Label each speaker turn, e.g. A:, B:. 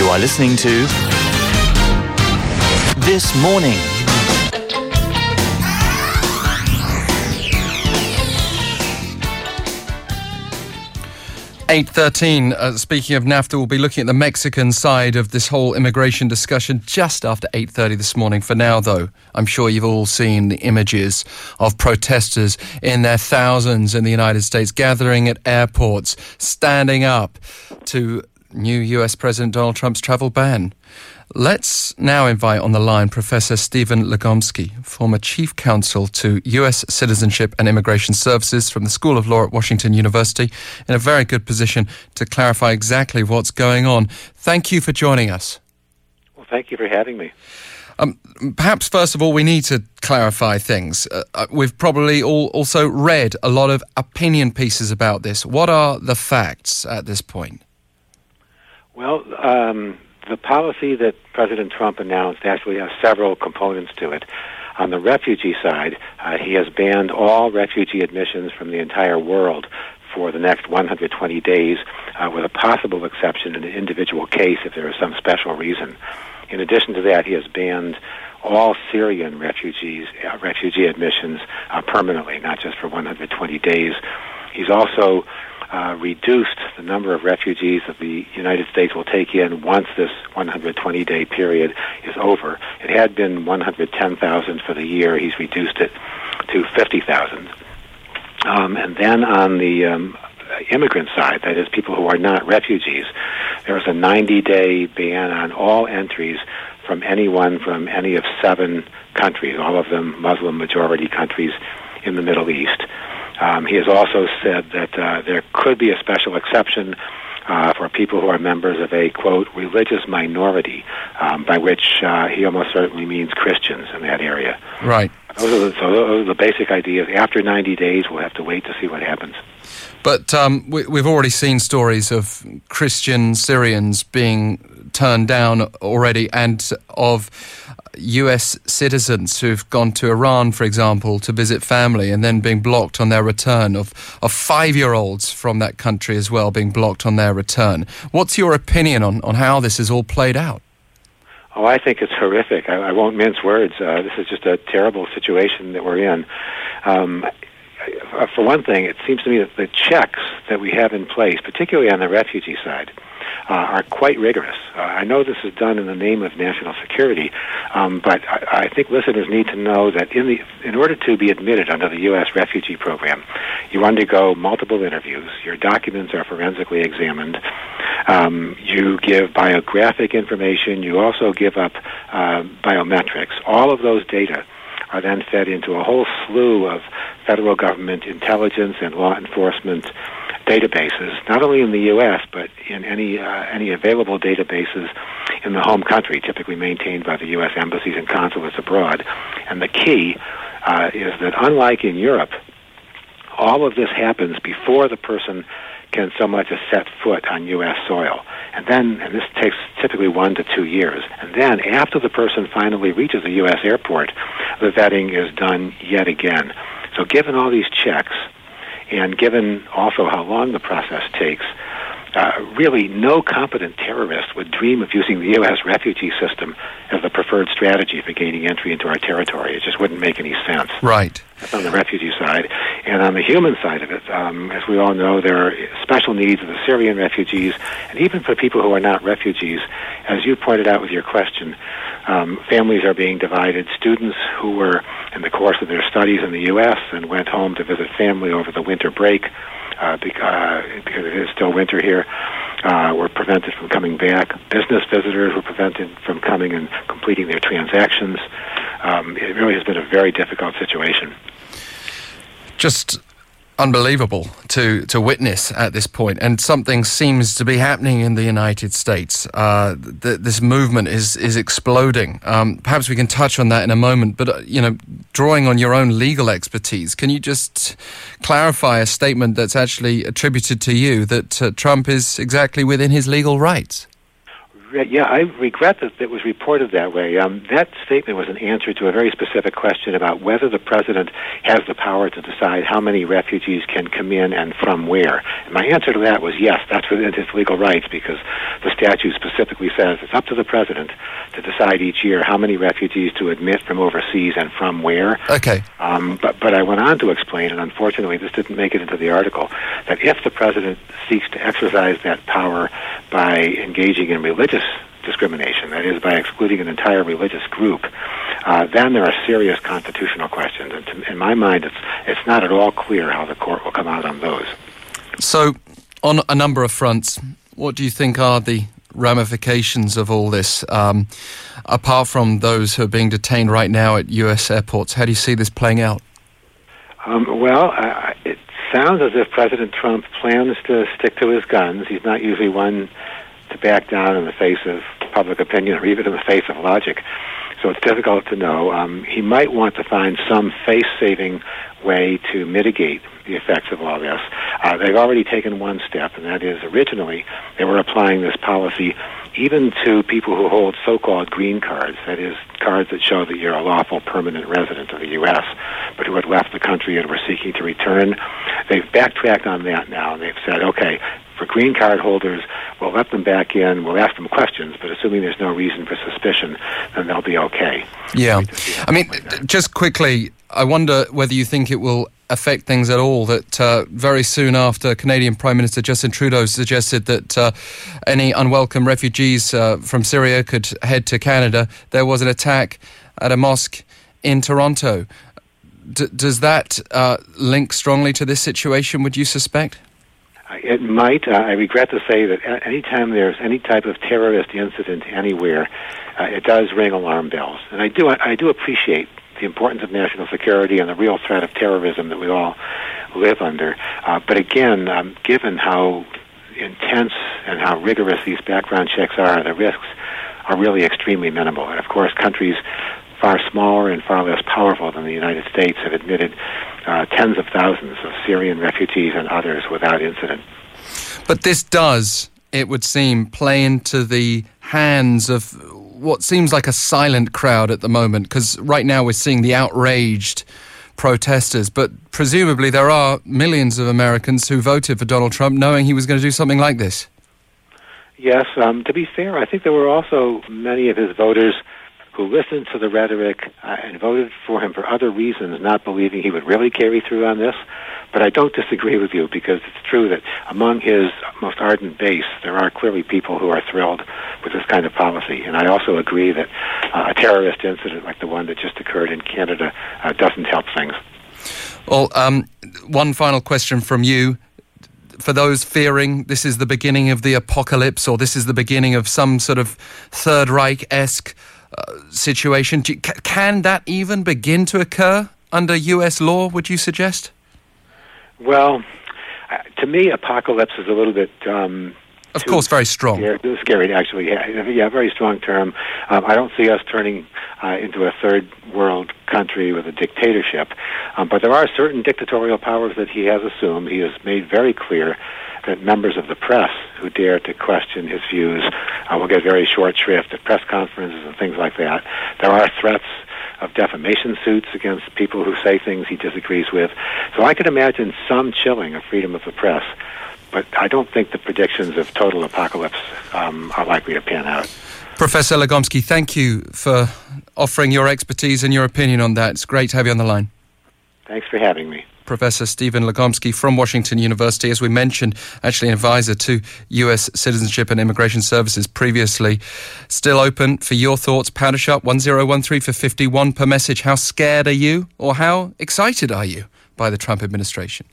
A: You are listening to This Morning.
B: Eight thirteen. Uh, speaking of NAFTA, we'll be looking at the Mexican side of this whole immigration discussion just after eight thirty this morning. For now, though, I'm sure you've all seen the images of protesters in their thousands in the United States gathering at airports, standing up to new U.S. President Donald Trump's travel ban. Let's now invite on the line Professor Stephen Legomsky, former Chief Counsel to U.S. Citizenship and Immigration Services from the School of Law at Washington University, in a very good position to clarify exactly what's going on. Thank you for joining us.
C: Well, thank you for having me.
B: Um, perhaps first of all, we need to clarify things. Uh, uh we've probably all also read a lot of opinion pieces about this. What are the facts at this point?
C: Well, um, the policy that President Trump announced actually has several components to it. On the refugee side, uh, he has banned all refugee admissions from the entire world for the next 120 days, uh, with a possible exception in an individual case if there is some special reason. In addition to that, he has banned all Syrian refugees, uh, refugee admissions uh, permanently, not just for 120 days. He's also uh, reduced the number of refugees that the United States will take in once this 120 day period is over. It had been 110,000 for the year. He's reduced it to 50,000. Um, and then on the um, immigrant side, that is, people who are not refugees, there is a 90 day ban on all entries from anyone from any of seven countries, all of them Muslim majority countries in the Middle East. Um, he has also said that uh, there could be a special exception uh, for people who are members of a quote religious minority, um, by which uh, he almost certainly means Christians in that area.
B: Right.
C: Those are, the, so those are the basic ideas. After 90 days, we'll have to wait to see what happens.
B: But um, we, have already seen stories of Christian Syrians being turned down already, and of US citizens who've gone to Iran, for example, to visit family and then being blocked on their return, of, of five year olds from that country as well being blocked on their return. What's your opinion on, on how this is all played out?
C: Oh, I think it's horrific. I, I won't mince words. Uh, this is just a terrible situation that we're in. Um, for one thing, it seems to me that the checks that we have in place, particularly on the refugee side, uh, are quite rigorous. Uh, I know this is done in the name of national security, um, but I, I think listeners need to know that in the in order to be admitted under the U.S. refugee program, you undergo multiple interviews. Your documents are forensically examined. Um, you give biographic information. You also give up uh, biometrics. All of those data are then fed into a whole slew of federal government intelligence and law enforcement databases, not only in the U.S. but in any uh, any available databases in the home country, typically maintained by the U.S. embassies and consulates abroad. And the key uh, is that, unlike in Europe, all of this happens before the person can so much as set foot on U.S. soil. And then, and this takes typically one to two years. And then, after the person finally reaches a U.S. airport, the vetting is done yet again. So, given all these checks, and given also how long the process takes, uh, really no competent terrorist would dream of using the U.S. refugee system as the preferred strategy for gaining entry into our territory. It just wouldn't make any sense.
B: Right.
C: That's on the refugee side. And on the human side of it, um, as we all know, there are special needs of the Syrian refugees, and even for people who are not refugees. As you pointed out with your question, um, families are being divided. Students who were in the course of their studies in the U.S. and went home to visit family over the winter break uh, because, because it is still winter here, uh, were prevented from coming back. Business visitors were prevented from coming and completing their transactions. Um, it really has been a very difficult situation.
B: Just unbelievable to, to witness at this point, and something seems to be happening in the United States. Uh, th- this movement is is exploding. Um, perhaps we can touch on that in a moment. But uh, you know, drawing on your own legal expertise, can you just clarify a statement that's actually attributed to you that uh, Trump is exactly within his legal rights?
C: Yeah, I regret that it was reported that way. Um, that statement was an answer to a very specific question about whether the president has the power to decide how many refugees can come in and from where. And my answer to that was yes, that's within his legal rights because the statute specifically says it's up to the president to decide each year how many refugees to admit from overseas and from where.
B: Okay.
C: Um, but but I went on to explain, and unfortunately this didn't make it into the article, that if the president seeks to exercise that power by engaging in religious discrimination, that is, by excluding an entire religious group, uh, then there are serious constitutional questions. And to, in my mind, it's, it's not at all clear how the court will come out on those.
B: So, on a number of fronts, what do you think are the ramifications of all this? Um, apart from those who are being detained right now at U.S. airports, how do you see this playing out?
C: Um, well, sounds as if President Trump plans to stick to his guns. He's not usually one to back down in the face of public opinion or even in the face of logic. So it's difficult to know. Um, he might want to find some face saving way to mitigate the effects of all this. Uh, they've already taken one step, and that is originally they were applying this policy even to people who hold so called green cards, that is, cards that show that you're a lawful permanent resident of the U.S., but who had left the country and were seeking to return. They've backtracked on that now, and they've said, okay, for green card holders, we'll let them back in, we'll ask them questions, but assuming there's no reason for suspicion, then they'll be okay.
B: Yeah. I mean, just quickly, I wonder whether you think it will affect things at all. That uh, very soon after Canadian Prime Minister Justin Trudeau suggested that uh, any unwelcome refugees uh, from Syria could head to Canada, there was an attack at a mosque in Toronto. D- does that uh, link strongly to this situation, would you suspect?
C: It might. Uh, I regret to say that anytime there's any type of terrorist incident anywhere, uh, it does ring alarm bells. And I do, I do appreciate the importance of national security and the real threat of terrorism that we all live under. Uh, but again, um, given how intense and how rigorous these background checks are, the risks are really extremely minimal. And of course, countries far smaller and far less powerful than the United States have admitted uh, tens of thousands of Syrian refugees and others without incident.
B: But this does, it would seem, play into the hands of what seems like a silent crowd at the moment, because right now we're seeing the outraged protesters, but presumably there are millions of Americans who voted for Donald Trump knowing he was going to do something like this.
C: Yes, um, to be fair, I think there were also many of his voters who listened to the rhetoric uh, and voted for him for other reasons, not believing he would really carry through on this. But I don't disagree with you because it's true that among his most ardent base, there are clearly people who are thrilled with this kind of policy. And I also agree that uh, a terrorist incident like the one that just occurred in Canada uh, doesn't help things.
B: Well, um, one final question from you for those fearing this is the beginning of the apocalypse or this is the beginning of some sort of Third Reich esque uh, situation. You, can that even begin to occur under US law, would you suggest?
C: Well, uh, to me, apocalypse is a little bit. Um,
B: of course, very strong.
C: Scary, scary actually. Yeah, yeah, very strong term. Um, I don't see us turning uh, into a third world country with a dictatorship, um, but there are certain dictatorial powers that he has assumed. He has made very clear that members of the press who dare to question his views uh, will get very short shrift at press conferences and things like that. There are threats of defamation suits against people who say things he disagrees with. So I could imagine some chilling of freedom of the press, but I don't think the predictions of total apocalypse um, are likely to pan out.
B: Professor Legomsky, thank you for offering your expertise and your opinion on that. It's great to have you on the line.
C: Thanks for having me.
B: Professor Stephen Legomsky from Washington University, as we mentioned, actually an advisor to U.S. Citizenship and Immigration Services previously. Still open for your thoughts. Powder Sharp 1013 for 51 per message. How scared are you or how excited are you by the Trump administration?